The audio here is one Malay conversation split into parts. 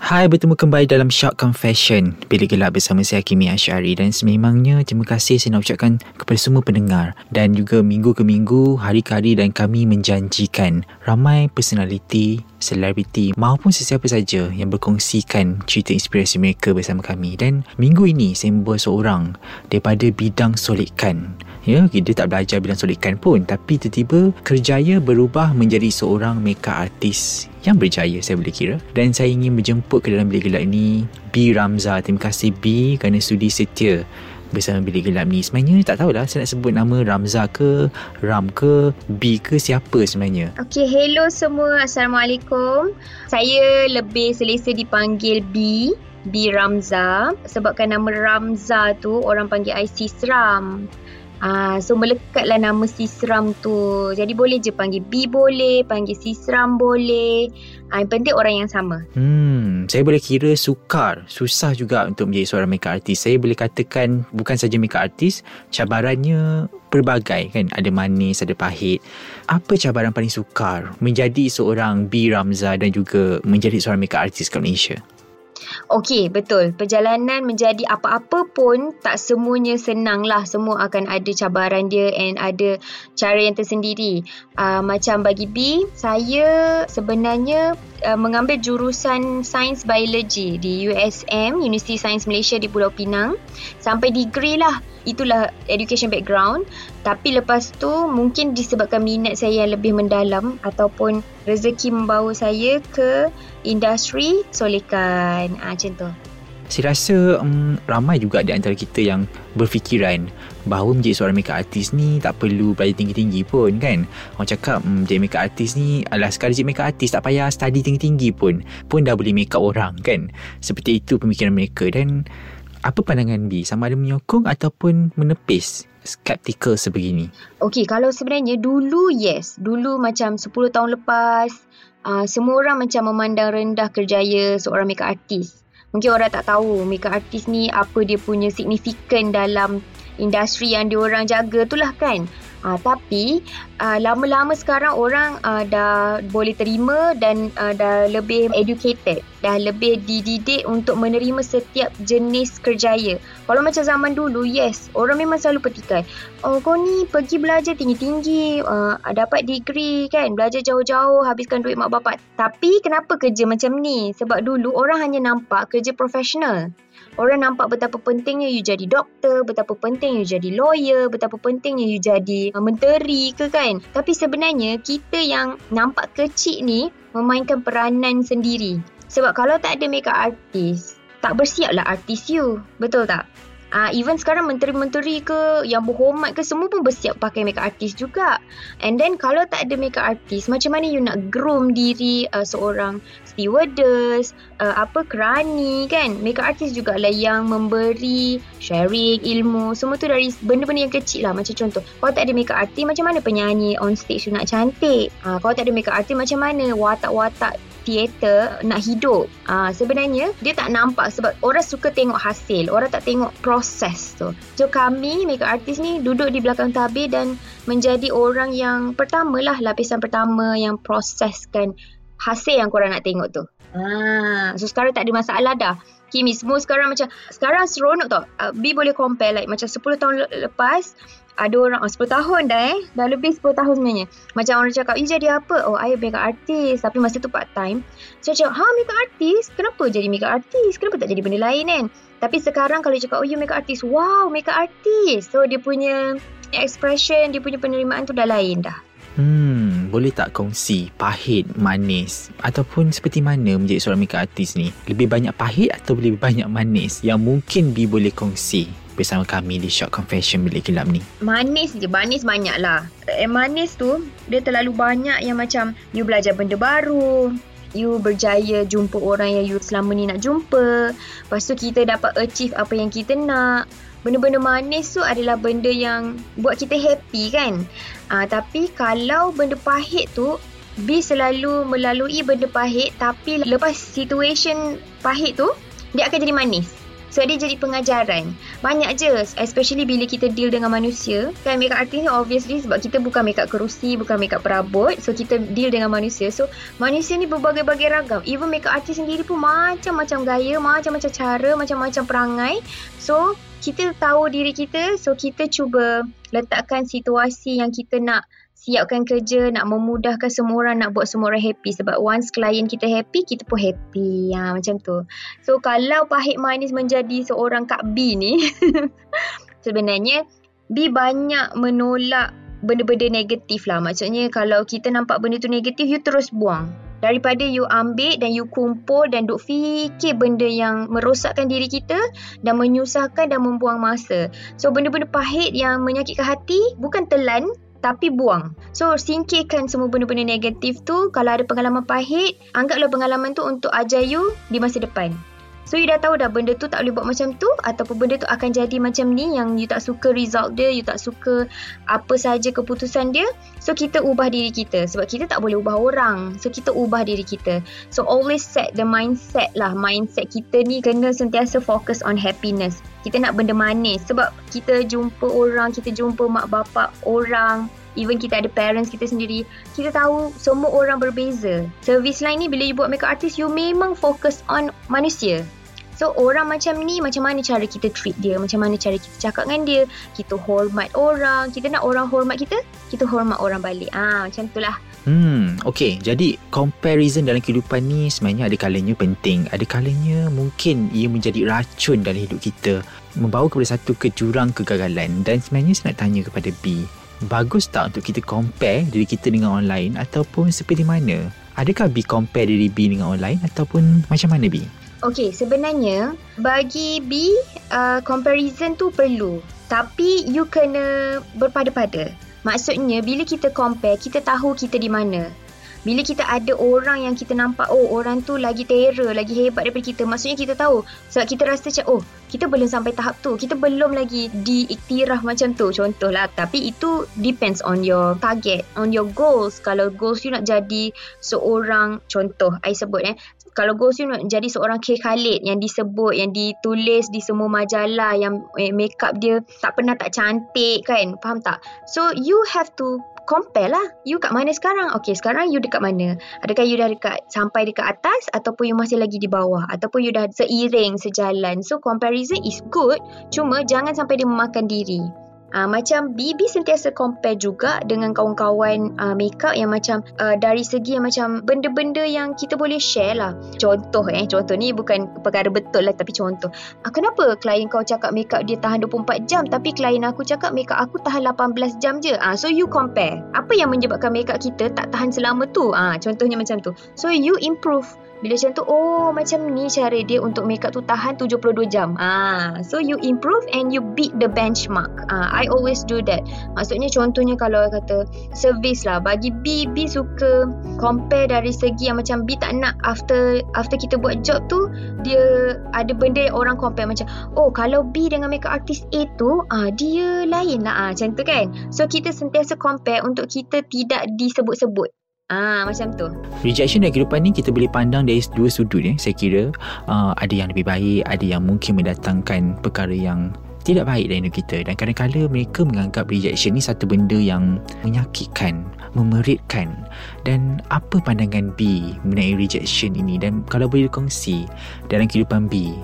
Hai, bertemu kembali dalam Shock Confession Bilik Gelap bersama saya Kimi Ashari. Dan sememangnya terima kasih saya nak ucapkan kepada semua pendengar. Dan juga minggu ke minggu, hari ke hari dan kami menjanjikan Ramai personaliti, selebriti maupun sesiapa saja yang berkongsikan cerita inspirasi mereka bersama kami. Dan minggu ini saya membawa seorang daripada bidang solikan Ya, dia tak belajar bidang solikan pun Tapi tiba-tiba kerjaya berubah menjadi seorang makeup artist yang berjaya saya boleh kira dan saya ingin menjemput ke dalam bilik gelap ini B Ramza terima kasih B kerana sudi setia bersama bilik gelap ni sebenarnya tak tahulah saya nak sebut nama Ramza ke Ram ke B ke siapa sebenarnya Okay, hello semua. Assalamualaikum. Saya lebih selesa dipanggil B. B Ramza. Sebabkan nama Ramza tu orang panggil I Sisram. Ah, so melekatlah nama Sisram tu. Jadi boleh je panggil B boleh, panggil Sisram boleh. Ah, yang penting orang yang sama. Hmm, saya boleh kira sukar, susah juga untuk menjadi seorang makeup artist. Saya boleh katakan bukan saja makeup artist, cabarannya pelbagai kan. Ada manis, ada pahit. Apa cabaran paling sukar menjadi seorang B Ramza dan juga menjadi seorang makeup artist kat Malaysia? Okey, betul. Perjalanan menjadi apa-apa pun tak semuanya senang lah. Semua akan ada cabaran dia and ada cara yang tersendiri. Uh, macam bagi B, saya sebenarnya uh, mengambil jurusan Sains Biologi di USM, University Sains Malaysia di Pulau Pinang. Sampai degree lah. Itulah education background. Tapi lepas tu mungkin disebabkan minat saya yang lebih mendalam ataupun rezeki membawa saya ke industri solekan. Ah, macam tu. Saya rasa um, ramai juga di antara kita yang berfikiran bahawa menjadi seorang makeup artist ni tak perlu belajar tinggi-tinggi pun kan. Orang cakap um, jadi makeup artist ni adalah sekali jadi makeup artist tak payah study tinggi-tinggi pun. Pun dah boleh makeup orang kan. Seperti itu pemikiran mereka dan apa pandangan B? Sama ada menyokong ataupun menepis skeptikal sebegini? Okey, kalau sebenarnya dulu yes. Dulu macam 10 tahun lepas, uh, semua orang macam memandang rendah kerjaya seorang makeup artist. Mungkin orang tak tahu makeup artist ni apa dia punya signifikan dalam industri yang diorang jaga tu lah kan. Uh, tapi uh, lama-lama sekarang orang uh, dah boleh terima dan uh, dah lebih educated. Dah lebih dididik untuk menerima setiap jenis kerjaya. Kalau macam zaman dulu, yes, orang memang selalu petikai. Oh, kau ni pergi belajar tinggi-tinggi, uh, dapat degree kan, belajar jauh-jauh, habiskan duit mak bapak. Tapi kenapa kerja macam ni? Sebab dulu orang hanya nampak kerja profesional. Orang nampak betapa pentingnya you jadi doktor, betapa penting you jadi lawyer, betapa pentingnya you jadi uh, menteri ke kan. Tapi sebenarnya kita yang nampak kecil ni memainkan peranan sendiri. Sebab kalau tak ada makeup artist, tak bersiap lah artis you. Betul tak? Uh, even sekarang menteri-menteri ke yang berhormat ke semua pun bersiap pakai makeup artist juga. And then kalau tak ada makeup artist, macam mana you nak groom diri uh, seorang stewardess, uh, apa kerani kan? Makeup artist jugalah yang memberi sharing ilmu. Semua tu dari benda-benda yang kecil lah. Macam contoh, kalau tak ada makeup artist, macam mana penyanyi on stage tu nak cantik? Uh, kalau tak ada makeup artist, macam mana watak-watak teater nak hidup. Ah sebenarnya dia tak nampak sebab orang suka tengok hasil, orang tak tengok proses tu. So kami makeup artist ni duduk di belakang tabir dan menjadi orang yang pertamalah lapisan pertama yang proseskan hasil yang korang nak tengok tu. Ah so sekarang tak ada masalah dah. Kimi semua sekarang macam sekarang seronok tau. Uh, B boleh compare like macam 10 tahun le- lepas ada orang oh, 10 tahun dah eh. Dah lebih 10 tahun sebenarnya. Macam orang cakap, "You jadi apa?" "Oh, I makeup artist." Tapi masa tu part time. So cakap, "Ha, makeup artist? Kenapa jadi makeup artist? Kenapa tak jadi benda lain kan?" Tapi sekarang kalau cakap, "Oh, you makeup artist." Wow, makeup artist. So dia punya expression, dia punya penerimaan tu dah lain dah. Hmm, boleh tak kongsi pahit, manis ataupun seperti mana menjadi seorang makeup artist ni? Lebih banyak pahit atau lebih banyak manis yang mungkin Bi boleh kongsi bersama kami di Short Confession Bilik Gelap ni? Manis je, manis banyak lah. Eh, manis tu, dia terlalu banyak yang macam you belajar benda baru, you berjaya jumpa orang yang you selama ni nak jumpa. Lepas tu kita dapat achieve apa yang kita nak. Benda-benda manis tu adalah benda yang buat kita happy kan. Uh, tapi kalau benda pahit tu, B selalu melalui benda pahit tapi lepas situation pahit tu, dia akan jadi manis. So dia jadi pengajaran. Banyak je Especially bila kita deal dengan manusia. Kan makeup artist ni obviously Sebab kita bukan makeup kerusi Bukan makeup perabot. So kita deal dengan manusia. So manusia ni berbagai-bagai ragam. Even makeup artist sendiri pun Macam-macam gaya Macam-macam cara Macam-macam perangai. So kita tahu diri kita. So kita cuba Letakkan situasi yang kita nak siapkan kerja, nak memudahkan semua orang, nak buat semua orang happy. Sebab once klien kita happy, kita pun happy. Ha, macam tu. So, kalau pahit manis menjadi seorang Kak B ni, sebenarnya B banyak menolak benda-benda negatif lah. Maksudnya, kalau kita nampak benda tu negatif, you terus buang. Daripada you ambil dan you kumpul dan duk fikir benda yang merosakkan diri kita dan menyusahkan dan membuang masa. So, benda-benda pahit yang menyakitkan hati bukan telan tapi buang. So singkirkan semua benda-benda negatif tu. Kalau ada pengalaman pahit, anggaplah pengalaman tu untuk ajar you di masa depan. So you dah tahu dah benda tu tak boleh buat macam tu ataupun benda tu akan jadi macam ni yang you tak suka result dia, you tak suka apa saja keputusan dia. So kita ubah diri kita sebab kita tak boleh ubah orang. So kita ubah diri kita. So always set the mindset lah. Mindset kita ni kena sentiasa fokus on happiness. Kita nak benda manis sebab kita jumpa orang, kita jumpa mak bapak orang, Even kita ada parents kita sendiri Kita tahu semua orang berbeza Service line ni bila you buat makeup artist You memang fokus on manusia So orang macam ni macam mana cara kita treat dia, macam mana cara kita cakap dengan dia, kita hormat orang, kita nak orang hormat kita, kita hormat orang balik. Ah macam itulah. Hmm, okay. Jadi comparison dalam kehidupan ni sebenarnya ada kalanya penting, ada kalanya mungkin ia menjadi racun dalam hidup kita, membawa kepada satu kejurang kegagalan dan sebenarnya saya nak tanya kepada B, bagus tak untuk kita compare diri kita dengan online ataupun seperti mana? Adakah B compare diri B dengan online ataupun macam mana B? Okay, sebenarnya bagi B, uh, comparison tu perlu. Tapi you kena berpada-pada. Maksudnya bila kita compare, kita tahu kita di mana. Bila kita ada orang yang kita nampak, oh orang tu lagi terror, lagi hebat daripada kita. Maksudnya kita tahu. Sebab kita rasa macam, oh kita belum sampai tahap tu. Kita belum lagi diiktiraf macam tu. Contohlah. Tapi itu depends on your target, on your goals. Kalau goals you nak jadi seorang, contoh, I sebut eh, kalau goals you jadi seorang K Khalid yang disebut yang ditulis di semua majalah yang eh, makeup dia tak pernah tak cantik kan? Faham tak? So you have to compare lah. You kat mana sekarang? Okay sekarang you dekat mana? Adakah you dah dekat sampai dekat atas ataupun you masih lagi di bawah? Ataupun you dah seiring sejalan? So comparison is good. Cuma jangan sampai dia memakan diri Uh, macam BB sentiasa compare juga dengan kawan-kawan uh, makeup yang macam uh, dari segi yang macam benda-benda yang kita boleh share lah. Contoh eh, contoh ni bukan perkara betul lah tapi contoh. Uh, kenapa klien kau cakap makeup dia tahan 24 jam tapi klien aku cakap makeup aku tahan 18 jam je. Uh, so you compare. Apa yang menyebabkan makeup kita tak tahan selama tu? Uh, contohnya macam tu. So you improve. Bila macam tu, oh macam ni cara dia untuk makeup tu tahan 72 jam. Ah, so you improve and you beat the benchmark. Ah, I always do that. Maksudnya contohnya kalau kata service lah, bagi B, B suka compare dari segi yang macam B tak nak after after kita buat job tu, dia ada benda yang orang compare macam, oh kalau B dengan makeup artist A tu, ah, dia lain lah. Ah, macam tu kan. So kita sentiasa compare untuk kita tidak disebut-sebut. Ah macam tu. Rejection dalam kehidupan ni kita boleh pandang dari dua sudut ya. Saya kira uh, ada yang lebih baik, ada yang mungkin mendatangkan perkara yang tidak baik dalam hidup kita dan kadang-kadang mereka menganggap rejection ni satu benda yang menyakitkan, memeritkan dan apa pandangan B mengenai rejection ini dan kalau boleh dikongsi dalam kehidupan B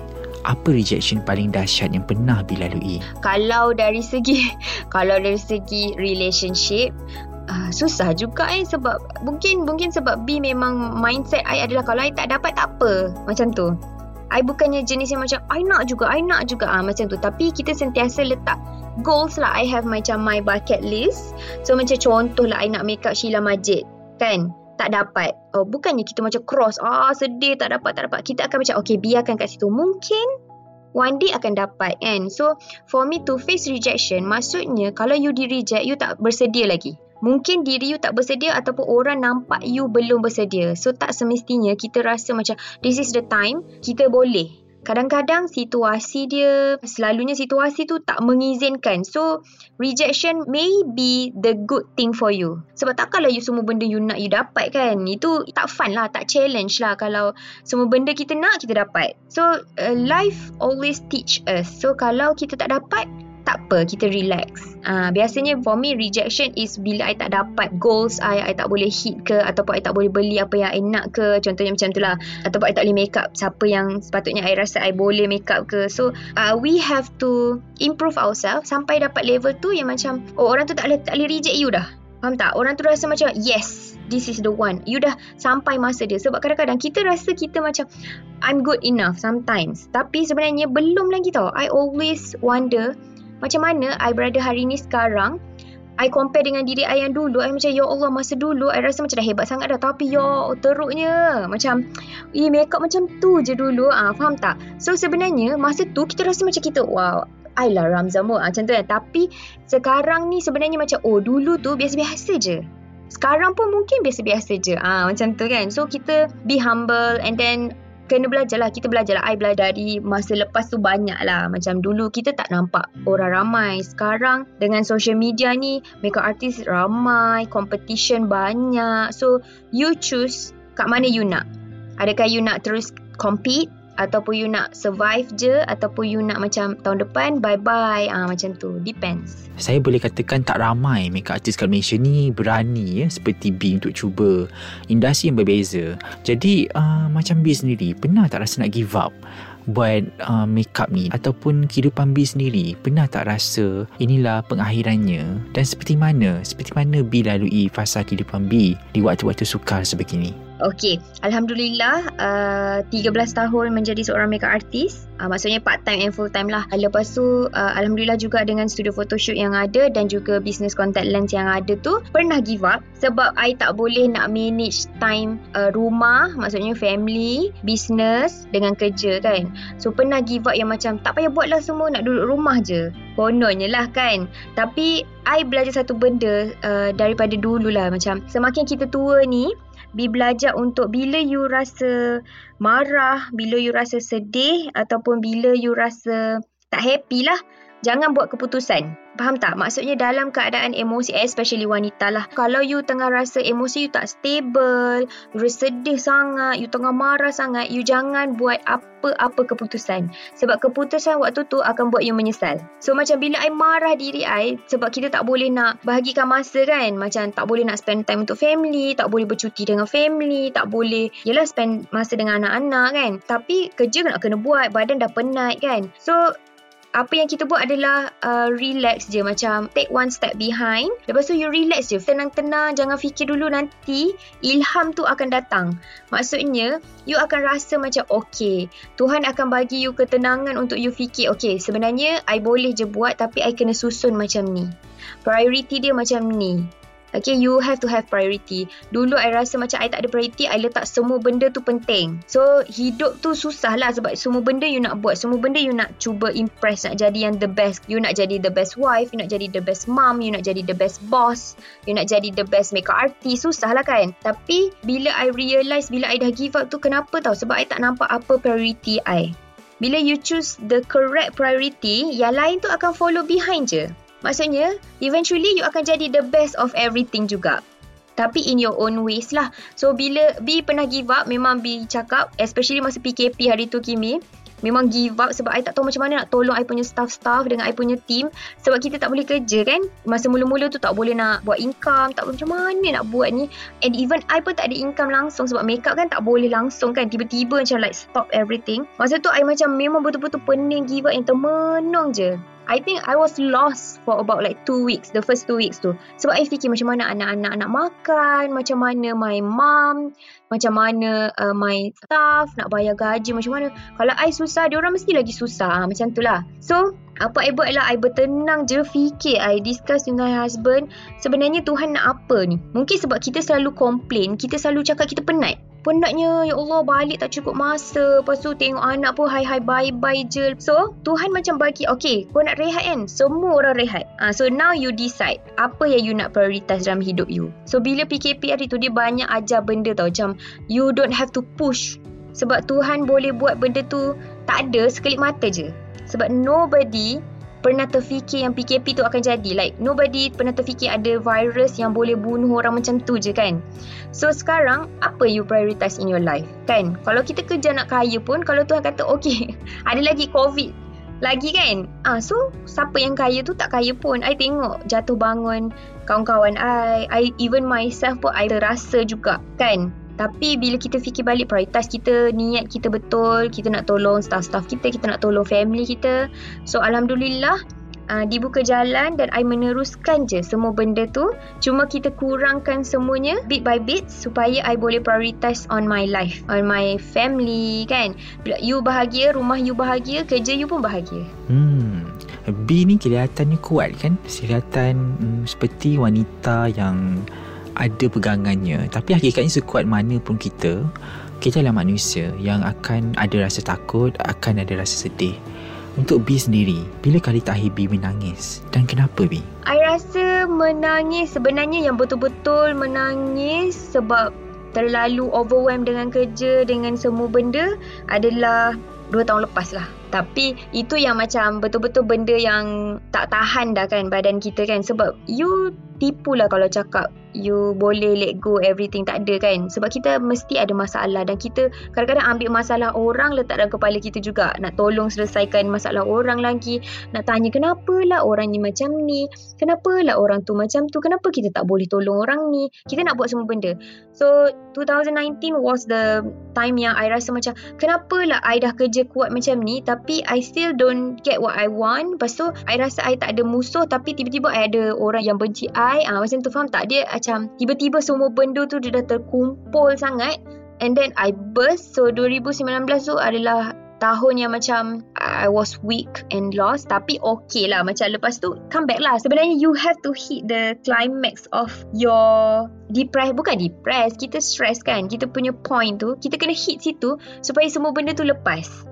apa rejection paling dahsyat yang pernah B lalui? Kalau dari segi kalau dari segi relationship Uh, susah juga eh sebab mungkin mungkin sebab B memang mindset I adalah kalau I tak dapat tak apa macam tu. I bukannya jenis yang macam I nak juga, I nak juga ah macam tu. Tapi kita sentiasa letak goals lah. I have macam my bucket list. So macam contoh lah I nak make up Sheila Majid. Kan? Tak dapat. Oh, bukannya kita macam cross. Ah sedih tak dapat, tak dapat. Kita akan macam okay biarkan kat situ. Mungkin one day akan dapat kan. So for me to face rejection maksudnya kalau you di reject you tak bersedia lagi. Mungkin diri you tak bersedia ataupun orang nampak you belum bersedia. So tak semestinya kita rasa macam this is the time kita boleh. Kadang-kadang situasi dia, selalunya situasi tu tak mengizinkan. So, rejection may be the good thing for you. Sebab takkanlah you semua benda you nak you dapat kan. Itu tak fun lah, tak challenge lah kalau semua benda kita nak kita dapat. So, uh, life always teach us. So, kalau kita tak dapat, tak apa kita relax uh, biasanya for me rejection is bila I tak dapat goals I I tak boleh hit ke ataupun I tak boleh beli apa yang I nak ke contohnya macam tu lah ataupun I tak boleh make up siapa yang sepatutnya I rasa I boleh make up ke so uh, we have to improve ourselves sampai dapat level tu yang macam oh orang tu tak boleh tak boleh reject you dah Faham tak? Orang tu rasa macam yes, this is the one. You dah sampai masa dia. Sebab kadang-kadang kita rasa kita macam I'm good enough sometimes. Tapi sebenarnya belum lagi tau. I always wonder macam mana I berada hari ni sekarang I compare dengan diri I yang dulu I macam ya Allah masa dulu I rasa macam dah hebat sangat dah Tapi ya teruknya. Macam Eh makeup macam tu je dulu. Ah, Faham tak? So sebenarnya Masa tu kita rasa macam kita Wow I lah Ramzamu ah, Macam tu kan. Tapi sekarang ni sebenarnya macam Oh dulu tu biasa-biasa je. Sekarang pun mungkin biasa-biasa je. Ah, Macam tu kan. So kita be humble And then kena belajar lah. Kita belajar lah. I belajar dari masa lepas tu banyak lah. Macam dulu kita tak nampak orang ramai. Sekarang dengan social media ni, makeup artist ramai, competition banyak. So, you choose kat mana you nak. Adakah you nak terus compete ataupun you nak survive je ataupun you nak macam tahun depan bye bye ah macam tu. Depends. Saya boleh katakan tak ramai makeup artist kat Malaysia ni berani ya seperti B untuk cuba industri yang berbeza. Jadi uh, macam B sendiri pernah tak rasa nak give up buat uh, makeup ni? Ataupun kehidupan B sendiri pernah tak rasa inilah pengakhirannya? Dan seperti mana seperti mana B lalui fasa kehidupan B di waktu-waktu sukar sebegini Okay, Alhamdulillah uh, 13 tahun menjadi seorang makeup artist uh, Maksudnya part time and full time lah. Lepas tu uh, Alhamdulillah juga dengan studio photoshoot yang ada Dan juga business contact lens yang ada tu Pernah give up Sebab I tak boleh nak manage time uh, rumah Maksudnya family, business dengan kerja kan. So pernah give up yang macam Tak payah buat lah semua nak duduk rumah je. Kononnya lah kan. Tapi I belajar satu benda uh, daripada dulu lah. Macam semakin kita tua ni Be belajar untuk bila you rasa marah, bila you rasa sedih ataupun bila you rasa tak happy lah, jangan buat keputusan. Faham tak? Maksudnya dalam keadaan emosi, especially wanita lah. Kalau you tengah rasa emosi you tak stable, you rasa sedih sangat, you tengah marah sangat, you jangan buat apa-apa keputusan. Sebab keputusan waktu tu akan buat you menyesal. So macam bila I marah diri I, sebab kita tak boleh nak bahagikan masa kan. Macam tak boleh nak spend time untuk family, tak boleh bercuti dengan family, tak boleh, yelah spend masa dengan anak-anak kan. Tapi kerja nak kena buat, badan dah penat kan. So apa yang kita buat adalah uh, relax je. Macam take one step behind. Lepas tu you relax je. Tenang-tenang. Jangan fikir dulu nanti ilham tu akan datang. Maksudnya you akan rasa macam okay Tuhan akan bagi you ketenangan untuk you fikir okay sebenarnya I boleh je buat tapi I kena susun macam ni priority dia macam ni Okay, you have to have priority. Dulu I rasa macam I tak ada priority, I letak semua benda tu penting. So, hidup tu susah lah sebab semua benda you nak buat. Semua benda you nak cuba impress, nak jadi yang the best. You nak jadi the best wife, you nak jadi the best mom, you nak jadi the best boss, you nak jadi the best makeup artist. Susah lah kan? Tapi, bila I realise, bila I dah give up tu, kenapa tau? Sebab I tak nampak apa priority I. Bila you choose the correct priority, yang lain tu akan follow behind je. Maksudnya, eventually you akan jadi the best of everything juga. Tapi in your own ways lah. So, bila B pernah give up, memang B cakap, especially masa PKP hari tu Kimi, memang give up sebab I tak tahu macam mana nak tolong I punya staff-staff dengan I punya team sebab kita tak boleh kerja kan? Masa mula-mula tu tak boleh nak buat income tak boleh macam mana nak buat ni. And even I pun tak ada income langsung sebab makeup kan tak boleh langsung kan? Tiba-tiba macam like stop everything. Masa tu I macam memang betul-betul pening give up yang termenung je I think I was lost for about like two weeks, the first two weeks tu. Sebab I fikir macam mana anak-anak nak makan, macam mana my mom, macam mana uh, my staff nak bayar gaji, macam mana. Kalau I susah, dia orang mesti lagi susah. Ha, macam tu lah. So, apa I buat lah, I bertenang je fikir, I discuss dengan husband, sebenarnya Tuhan nak apa ni? Mungkin sebab kita selalu complain, kita selalu cakap kita penat. Penatnya ya Allah balik tak cukup masa. Lepas tu tengok anak pun hai hai bye bye je. So Tuhan macam bagi okay kau nak rehat kan? Semua orang rehat. Uh, so now you decide apa yang you nak prioritas dalam hidup you. So bila PKP hari tu dia banyak ajar benda tau macam you don't have to push. Sebab Tuhan boleh buat benda tu tak ada sekelip mata je sebab nobody pernah terfikir yang PKP tu akan jadi. Like nobody pernah terfikir ada virus yang boleh bunuh orang macam tu je kan? So sekarang apa you prioritize in your life kan? Kalau kita kerja nak kaya pun kalau Tuhan kata okay ada lagi covid lagi kan? Ah so siapa yang kaya tu tak kaya pun. I tengok jatuh bangun kawan-kawan I I even myself pun I terasa juga kan tapi bila kita fikir balik prioritas kita, niat kita betul, kita nak tolong staff-staff kita, kita nak tolong family kita. So Alhamdulillah, uh, dibuka jalan dan I meneruskan je semua benda tu. Cuma kita kurangkan semuanya bit by bit supaya I boleh prioritize on my life, on my family kan. Bila you bahagia, rumah you bahagia, kerja you pun bahagia. Hmm. B ni kelihatannya kuat kan? Kelihatan hmm, seperti wanita yang ada pegangannya. Tapi hakikatnya sekuat mana pun kita kita adalah manusia yang akan ada rasa takut akan ada rasa sedih. Untuk B sendiri bila kali terakhir B menangis dan kenapa B? I rasa menangis sebenarnya yang betul-betul menangis sebab terlalu overwhelmed dengan kerja dengan semua benda adalah dua tahun lepas lah tapi itu yang macam betul-betul benda yang tak tahan dah kan badan kita kan. Sebab you tipu lah kalau cakap you boleh let go everything tak ada kan. Sebab kita mesti ada masalah dan kita kadang-kadang ambil masalah orang letak dalam kepala kita juga. Nak tolong selesaikan masalah orang lagi nak tanya kenapa lah orang ni macam ni kenapa lah orang tu macam tu kenapa kita tak boleh tolong orang ni. Kita nak buat semua benda. So 2019 was the time yang I rasa macam kenapa lah I dah kerja kuat macam ni tapi I still don't get what I want. Lepas tu I rasa I tak ada musuh. Tapi tiba-tiba I ada orang yang benci I. Ah macam tu faham tak? Dia macam tiba-tiba semua benda tu dia dah terkumpul sangat. And then I burst. So 2019 tu adalah tahun yang macam I was weak and lost. Tapi okay lah macam lepas tu come back lah. Sebenarnya you have to hit the climax of your depress bukan depress kita stress kan. Kita punya point tu kita kena hit situ supaya semua benda tu lepas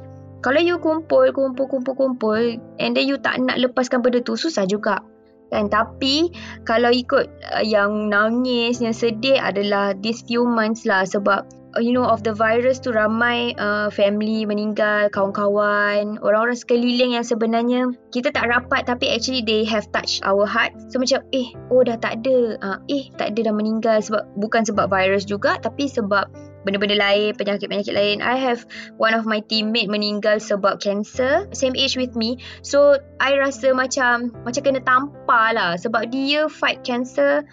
kalau you kumpul kumpul kumpul kumpul and then you tak nak lepaskan benda tu susah juga. Kan tapi kalau ikut uh, yang nangis yang sedih adalah these few months lah sebab uh, you know of the virus tu ramai uh, family meninggal kawan-kawan orang-orang sekeliling yang sebenarnya kita tak rapat tapi actually they have touched our heart. So macam eh oh dah tak ada uh, eh tak ada dah meninggal sebab bukan sebab virus juga tapi sebab benda-benda lain, penyakit-penyakit lain. I have one of my teammate meninggal sebab cancer, same age with me. So, I rasa macam macam kena tampar lah sebab dia fight cancer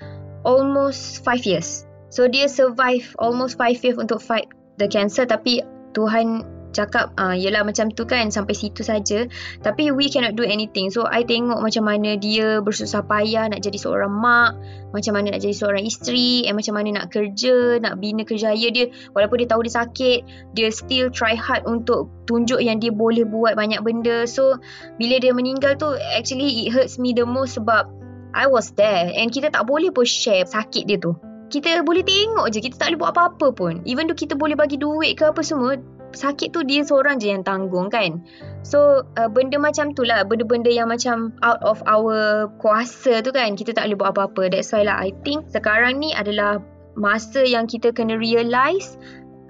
almost 5 years. So, dia survive almost 5 years untuk fight the cancer tapi Tuhan cakap ah yalah macam tu kan sampai situ saja. Tapi we cannot do anything. So i tengok macam mana dia bersusah payah nak jadi seorang mak macam mana nak jadi seorang isteri and macam mana nak kerja nak bina kerjaya dia. Walaupun dia tahu dia sakit dia still try hard untuk tunjuk yang dia boleh buat banyak benda. So bila dia meninggal tu actually it hurts me the most sebab I was there. And kita tak boleh pun share sakit dia tu. Kita boleh tengok je kita tak boleh buat apa-apa pun. Even tu kita boleh bagi duit ke apa semua sakit tu dia seorang je yang tanggung kan. So uh, benda macam tu lah. Benda-benda yang macam out of our kuasa tu kan. Kita tak boleh buat apa-apa. That's why lah I think sekarang ni adalah masa yang kita kena realise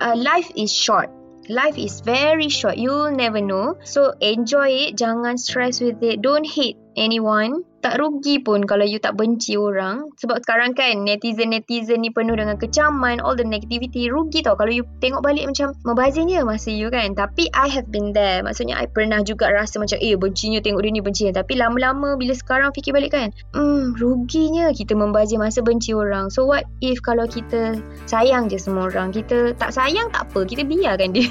uh, life is short. Life is very short. You'll never know. So enjoy it. Jangan stress with it. Don't hate anyone. Tak rugi pun kalau you tak benci orang. Sebab sekarang kan netizen-netizen ni penuh dengan kecaman, all the negativity. Rugi tau kalau you tengok balik macam membazirnya masa you kan. Tapi I have been there. Maksudnya I pernah juga rasa macam eh bencinya tengok dia ni bencinya. Tapi lama-lama bila sekarang fikir balik kan. Hmm ruginya kita membazir masa benci orang. So what if kalau kita sayang je semua orang. Kita tak sayang tak apa. Kita biarkan dia.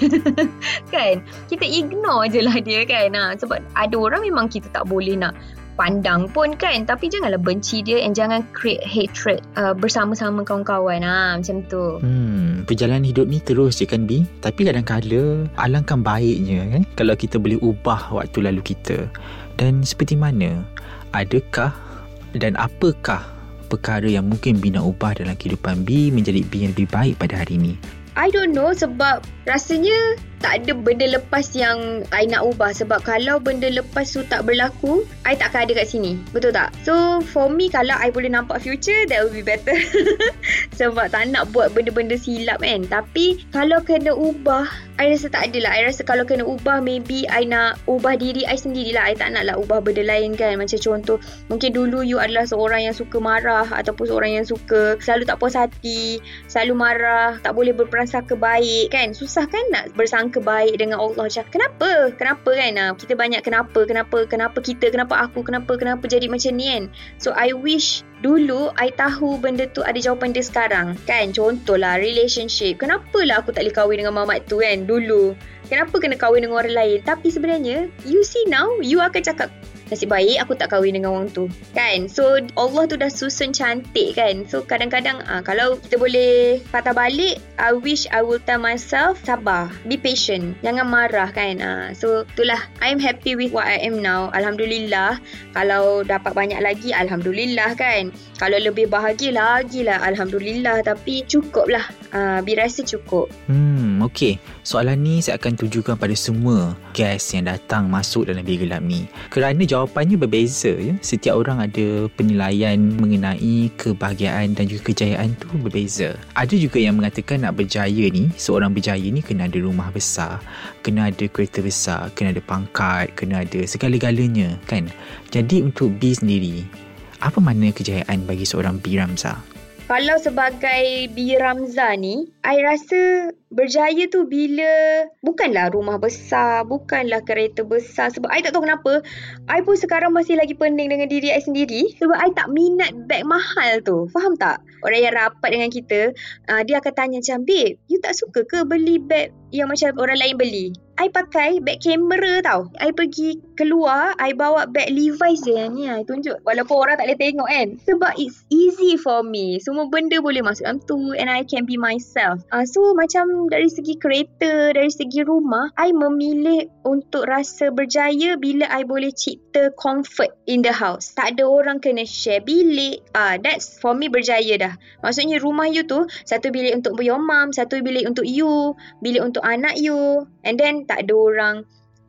kan? Kita ignore je lah dia kan. Ha, sebab ada orang memang kita tak boleh nak pandang pun kan tapi janganlah benci dia and jangan create hatred uh, bersama-sama kawan-kawan. Ha, macam tu. Hmm, perjalanan hidup ni terus je kan Bi? Tapi kadang-kadang alangkah baiknya kan Kalau kita boleh ubah waktu lalu kita. Dan seperti mana? Adakah dan apakah perkara yang mungkin nak ubah dalam kehidupan Bi Menjadi Bi yang lebih baik pada hari ini I don't know sebab rasanya tak ada benda lepas yang I nak ubah. Sebab kalau benda lepas tu tak berlaku I takkan ada kat sini. Betul tak? So for me kalau I boleh nampak future that would be better. Sebab tak nak buat benda-benda silap kan? Tapi kalau kena ubah I rasa tak ada lah. I rasa kalau kena ubah maybe I nak ubah diri I sendirilah. I tak nak lah ubah benda lain kan? Macam contoh mungkin dulu you adalah seorang yang suka marah ataupun seorang yang suka selalu tak puas hati selalu marah tak boleh berprasangka baik kan susah kan nak bersangka baik dengan Allah? Macam kenapa? Kenapa kan? Ha, kita banyak kenapa kenapa kenapa kita kenapa aku kenapa kenapa jadi macam ni kan? So I wish dulu I tahu benda tu ada jawapan dia sekarang. Kan? Contohlah relationship. Kenapa lah aku tak boleh kahwin dengan mamat tu kan? Dulu. Kenapa kena kahwin dengan orang lain? Tapi sebenarnya you see now you akan cakap nasib baik aku tak kahwin dengan orang tu. Kan? So Allah tu dah susun cantik kan? So kadang-kadang uh, kalau kita boleh patah balik I wish I will tell myself sabar be patient. Jangan marah kan? Uh, so itulah. I'm happy with what I am now. Alhamdulillah. Kalau dapat banyak lagi Alhamdulillah kan? Kalau lebih bahagia lagi lah Alhamdulillah. Tapi cukup lah uh, Bi rasa cukup. Hmm, okey. Soalan ni saya akan tujukan pada semua guest yang datang masuk dalam Bilik Gelap ni. Kerana jawapannya berbeza ya. Setiap orang ada penilaian mengenai kebahagiaan dan juga kejayaan tu berbeza. Ada juga yang mengatakan nak berjaya ni, seorang berjaya ni kena ada rumah besar, kena ada kereta besar, kena ada pangkat, kena ada segala-galanya kan. Jadi untuk B sendiri, apa makna kejayaan bagi seorang B Ramza? Kalau sebagai B Ramza ni, I rasa berjaya tu bila bukanlah rumah besar, bukanlah kereta besar sebab I tak tahu kenapa I pun sekarang masih lagi pening dengan diri I sendiri sebab I tak minat beg mahal tu. Faham tak? Orang yang rapat dengan kita, uh, dia akan tanya macam, "Babe, you tak suka ke beli beg yang macam orang lain beli?" I pakai beg kamera tau. I pergi keluar, I bawa beg Levi's je ni I tunjuk. Walaupun orang tak boleh tengok kan. Sebab it's easy for me. Semua benda boleh masuk dalam tu and I can be myself. Uh, so macam dari segi kereta, dari segi rumah, I memilih untuk rasa berjaya bila I boleh cipta comfort in the house. Tak ada orang kena share bilik. Ah, uh, that's for me berjaya dah. Maksudnya rumah you tu satu bilik untuk your mom, satu bilik untuk you, bilik untuk anak you and then tak ada orang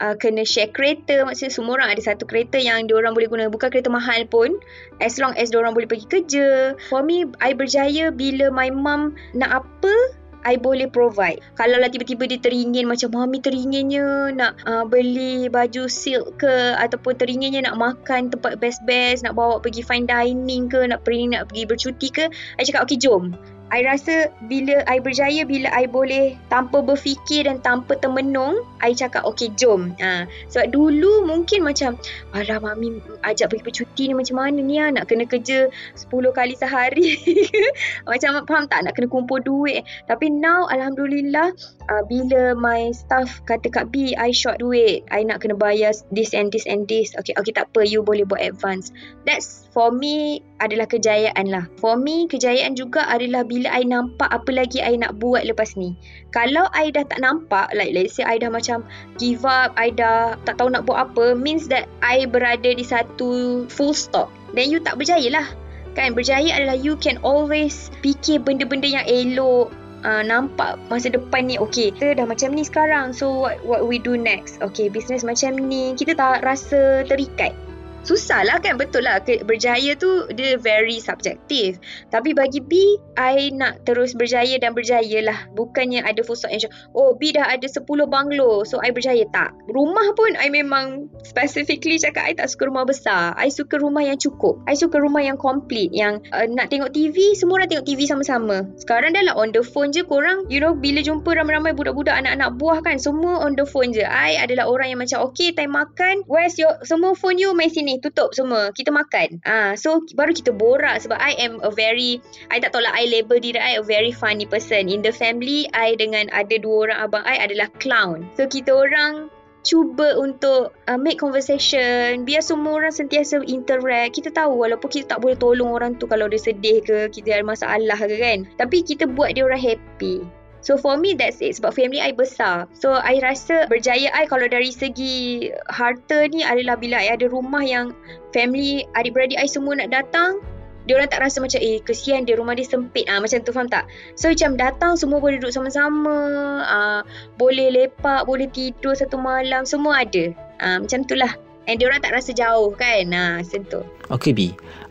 uh, kena share kereta maksudnya semua orang ada satu kereta yang diorang boleh guna bukan kereta mahal pun as long as diorang boleh pergi kerja for me I berjaya bila my mom nak apa I boleh provide. Kalau lah tiba-tiba dia teringin macam mami teringinnya nak uh, beli baju silk ke ataupun teringinnya nak makan tempat best-best, nak bawa pergi fine dining ke, nak pergi nak pergi bercuti ke, I cakap okey jom. I rasa bila I berjaya, bila I boleh tanpa berfikir dan tanpa termenung, I cakap okay jom. Ha. Sebab dulu mungkin macam, alah mami ajak pergi bercuti ni macam mana ni lah, nak kena kerja 10 kali sehari. macam faham tak nak kena kumpul duit. Tapi now Alhamdulillah, uh, bila my staff kata Kak B, I short duit. I nak kena bayar this and this and this. Okay, okay tak apa, you boleh buat advance. That's for me adalah kejayaan lah. For me, kejayaan juga adalah bila I nampak apa lagi I nak buat lepas ni. Kalau I dah tak nampak, like let's say I dah macam give up, I dah tak tahu nak buat apa, means that I berada di satu full stop. Then you tak berjaya lah. Kan, berjaya adalah you can always fikir benda-benda yang elok, Uh, nampak masa depan ni okay kita dah macam ni sekarang so what what we do next okay business macam ni kita tak rasa terikat susah lah kan betul lah. Berjaya tu dia very subjektif tapi bagi B I nak terus berjaya dan berjaya lah bukannya ada full stop oh B dah ada 10 banglo so I berjaya. Tak. Rumah pun I memang specifically cakap I tak suka rumah besar. I suka rumah yang cukup. I suka rumah yang complete yang uh, nak tengok TV semua orang tengok TV sama-sama. Sekarang dah lah on the phone je korang you know bila jumpa ramai-ramai budak-budak anak-anak buah kan semua on the phone je. I adalah orang yang macam okay time makan. Where's your semua phone you main sini tutup semua. Kita makan. Ah so baru kita borak sebab I am a very I tak tahu lah I label diri I a very funny person. In the family I dengan ada dua orang abang I adalah clown. So kita orang cuba untuk uh, make conversation. Biar semua orang sentiasa interact. Kita tahu walaupun kita tak boleh tolong orang tu kalau dia sedih ke kita ada masalah ke kan. Tapi kita buat dia orang happy So for me that's it sebab family I besar. So I rasa berjaya I kalau dari segi harta ni adalah bila I ada rumah yang family adik-beradik I semua nak datang. Dia orang tak rasa macam eh kesian dia rumah dia sempit ah macam tu faham tak? So macam datang semua boleh duduk sama-sama, ah boleh lepak, boleh tidur satu malam, semua ada. Ah macam itulah. And dia orang tak rasa jauh kan? Nah macam tu. Okay B.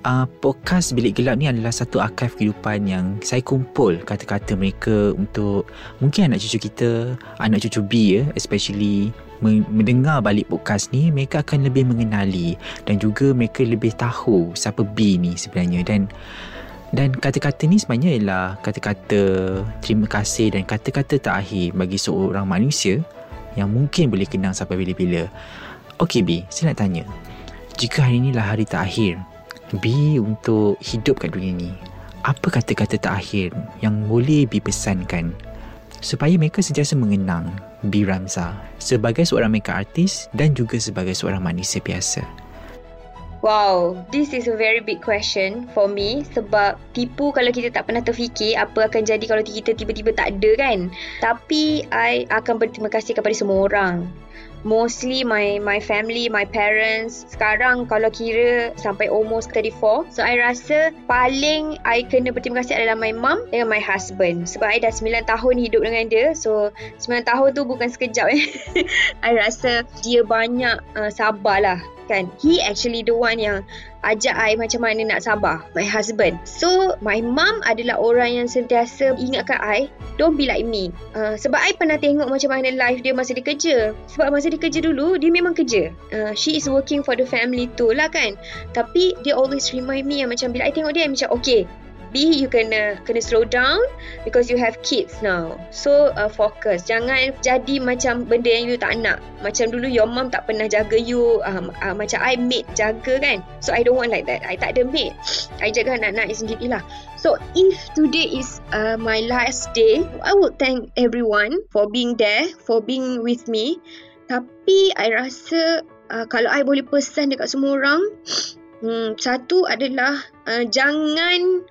Uh, Podcast Bilik Gelap ni adalah satu archive kehidupan yang Saya kumpul kata-kata mereka untuk Mungkin anak cucu kita Anak cucu B ya Especially mendengar balik podcast ni Mereka akan lebih mengenali Dan juga mereka lebih tahu Siapa B ni sebenarnya. Dan dan kata-kata ni sebenarnya ialah kata-kata terima kasih dan kata-kata terakhir bagi seorang manusia yang mungkin boleh kenang sampai bila-bila. Okey B, saya nak tanya. Jika hari inilah hari terakhir B untuk hidup kat dunia ni, apa kata-kata terakhir yang boleh B pesankan supaya mereka sentiasa mengenang B Ramza sebagai seorang makeup artist dan juga sebagai seorang manusia biasa? Wow, this is a very big question for me sebab tipu kalau kita tak pernah terfikir apa akan jadi kalau kita tiba-tiba tak ada kan. Tapi I akan berterima kasih kepada semua orang mostly my my family, my parents. Sekarang kalau kira sampai almost 34. So I rasa paling I kena berterima kasih adalah my mum dengan my husband. Sebab I dah 9 tahun hidup dengan dia. So 9 tahun tu bukan sekejap eh. I rasa dia banyak uh, sabarlah kan. He actually the one yang ajak I macam mana nak sabar. My husband. So, my mum adalah orang yang sentiasa ingatkan I, don't be like me. Uh, sebab I pernah tengok macam mana life dia masa dia kerja. Sebab masa dia kerja dulu, dia memang kerja. Uh, she is working for the family tu lah kan. Tapi, dia always remind me yang macam bila I tengok dia, I macam, okay, B you kena kena slow down because you have kids now. So uh, fokus. Jangan jadi macam benda yang you tak nak. Macam dulu your mom tak pernah jaga you um, uh, macam I maid jaga kan. So I don't want like that. I tak ada maid. I jaga anak-anak sendirilah. So if today is uh, my last day, I would thank everyone for being there, for being with me. Tapi I rasa uh, kalau I boleh pesan dekat semua orang, hmm, satu adalah uh, jangan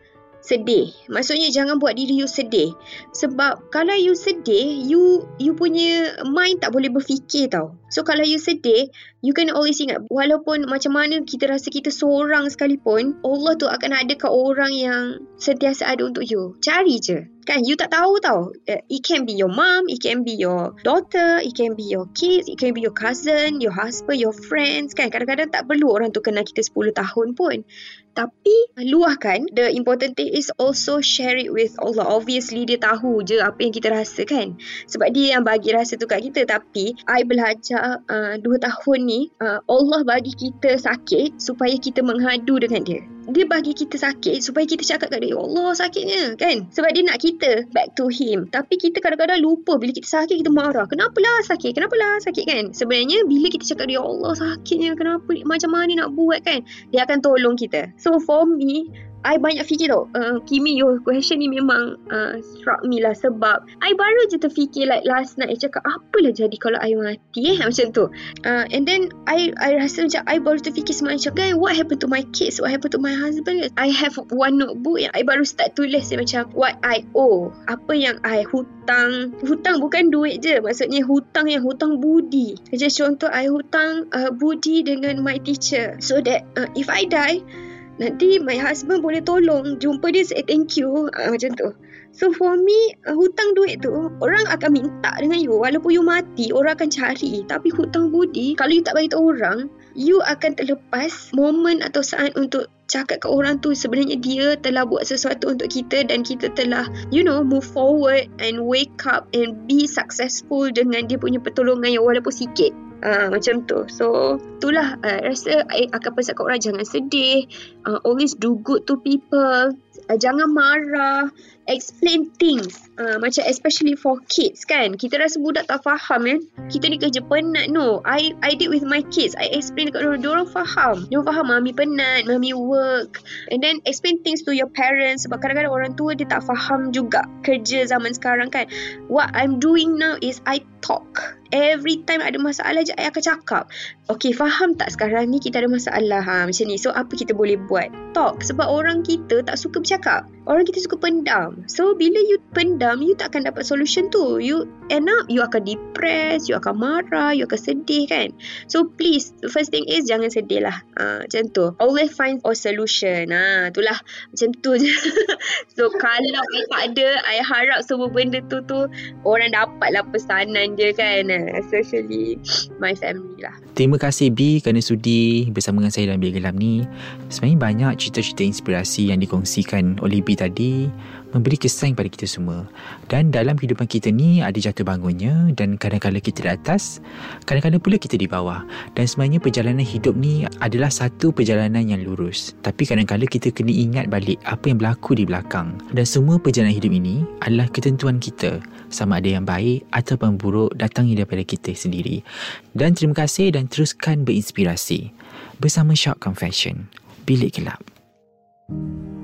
sedih. Maksudnya jangan buat diri you sedih. Sebab kalau you sedih, you you punya mind tak boleh berfikir tau. So kalau you sedih, you can always ingat walaupun macam mana kita rasa kita seorang sekalipun, Allah tu akan ada adakan orang yang sentiasa ada untuk you. Cari je. Kan you tak tahu tau. Uh, it can be your mom, it can be your daughter, it can be your kids, it can be your cousin, your husband, your friends kan. Kadang-kadang tak perlu orang tu kenal kita 10 tahun pun. Tapi luahkan The important thing is also share it with Allah Obviously dia tahu je apa yang kita rasa kan Sebab dia yang bagi rasa tu kat kita Tapi I belajar uh, 2 tahun ni uh, Allah bagi kita sakit Supaya kita menghadu dengan dia dia bagi kita sakit supaya kita cakap kat dia Allah sakitnya kan? Sebab dia nak kita back to him. Tapi kita kadang-kadang lupa bila kita sakit kita marah. Kenapalah sakit? Kenapalah sakit? kan? Sebenarnya bila kita cakap dia Allah sakitnya kenapa macam mana nak buat? kan? Dia akan tolong kita. So for me I banyak fikir tau. Uh, Kimi your question ni memang uh, Struck me lah Sebab I baru je terfikir Like last night I cakap Apalah jadi kalau I mati? Eh Macam tu. Uh, And then I I rasa macam I baru terfikir semacam Guy what happened to my kids? What happened to my husband? I have one notebook Yang I baru start tulis Macam what I owe. Apa yang I hutang. Hutang bukan duit je. Maksudnya hutang yang hutang budi. Macam contoh I hutang uh, budi Dengan my teacher. So that uh, If I die Nanti my husband boleh tolong Jumpa dia say thank you uh, Macam tu. So for me uh, Hutang duit tu Orang akan minta dengan you. Walaupun you mati Orang akan cari. Tapi hutang budi Kalau you tak bagi tahu orang you akan terlepas momen atau saat untuk cakap ke orang tu sebenarnya dia telah buat sesuatu untuk kita dan kita telah you know move forward and wake up and be successful dengan dia punya pertolongan yang walaupun sikit Uh, macam tu. So Itulah uh, Rasa I akan pesan kat orang. Jangan sedih. Uh, Always do good to people. Uh, Jangan marah Explain things uh, Macam especially for kids kan. Kita rasa budak tak faham kan Kita ni kerja penat No. I I did with my kids. I explain dekat orang Diorang faham Diorang faham Mami penat Mami work. And then explain things to your parents Sebab kadang-kadang orang tua Dia tak faham juga Kerja zaman sekarang kan. What I'm doing now is I talk. Every time ada masalah je I akan cakap. Okay faham tak sekarang ni Kita ada masalah? Ha, Macam ni. So apa kita boleh buat? Talk. Sebab orang kita tak suka bercakap. Orang kita suka pendam So bila you pendam You tak akan dapat solution tu. You end up You akan depressed You akan marah You akan sedih kan? So please First thing is Jangan sedih lah. Ha, Macam tu. Always find a solution. Ha, Itulah. Macam tu je. So kalau I tak ada I harap semua benda tu tu Orang dapat lah pesanan je kan? Especially my family lah. Terima kasih B kerana sudi bersama dengan saya dalam Bilik Gelap ni. Sebenarnya banyak cerita-cerita inspirasi yang dikongsikan oleh B tadi memberi kesan kepada kita semua. Dan dalam kehidupan kita ni ada jatuh bangunnya dan kadang-kadang kita di atas, kadang-kadang pula kita di bawah. Dan sebenarnya perjalanan hidup ni adalah satu perjalanan yang lurus. Tapi kadang-kadang kita kena ingat balik apa yang berlaku di belakang. Dan semua perjalanan hidup ini adalah ketentuan kita sama ada yang baik ataupun buruk datangnya daripada kita sendiri. Dan terima kasih dan teruskan berinspirasi bersama Shock Confession. Bilik Gelap. thank you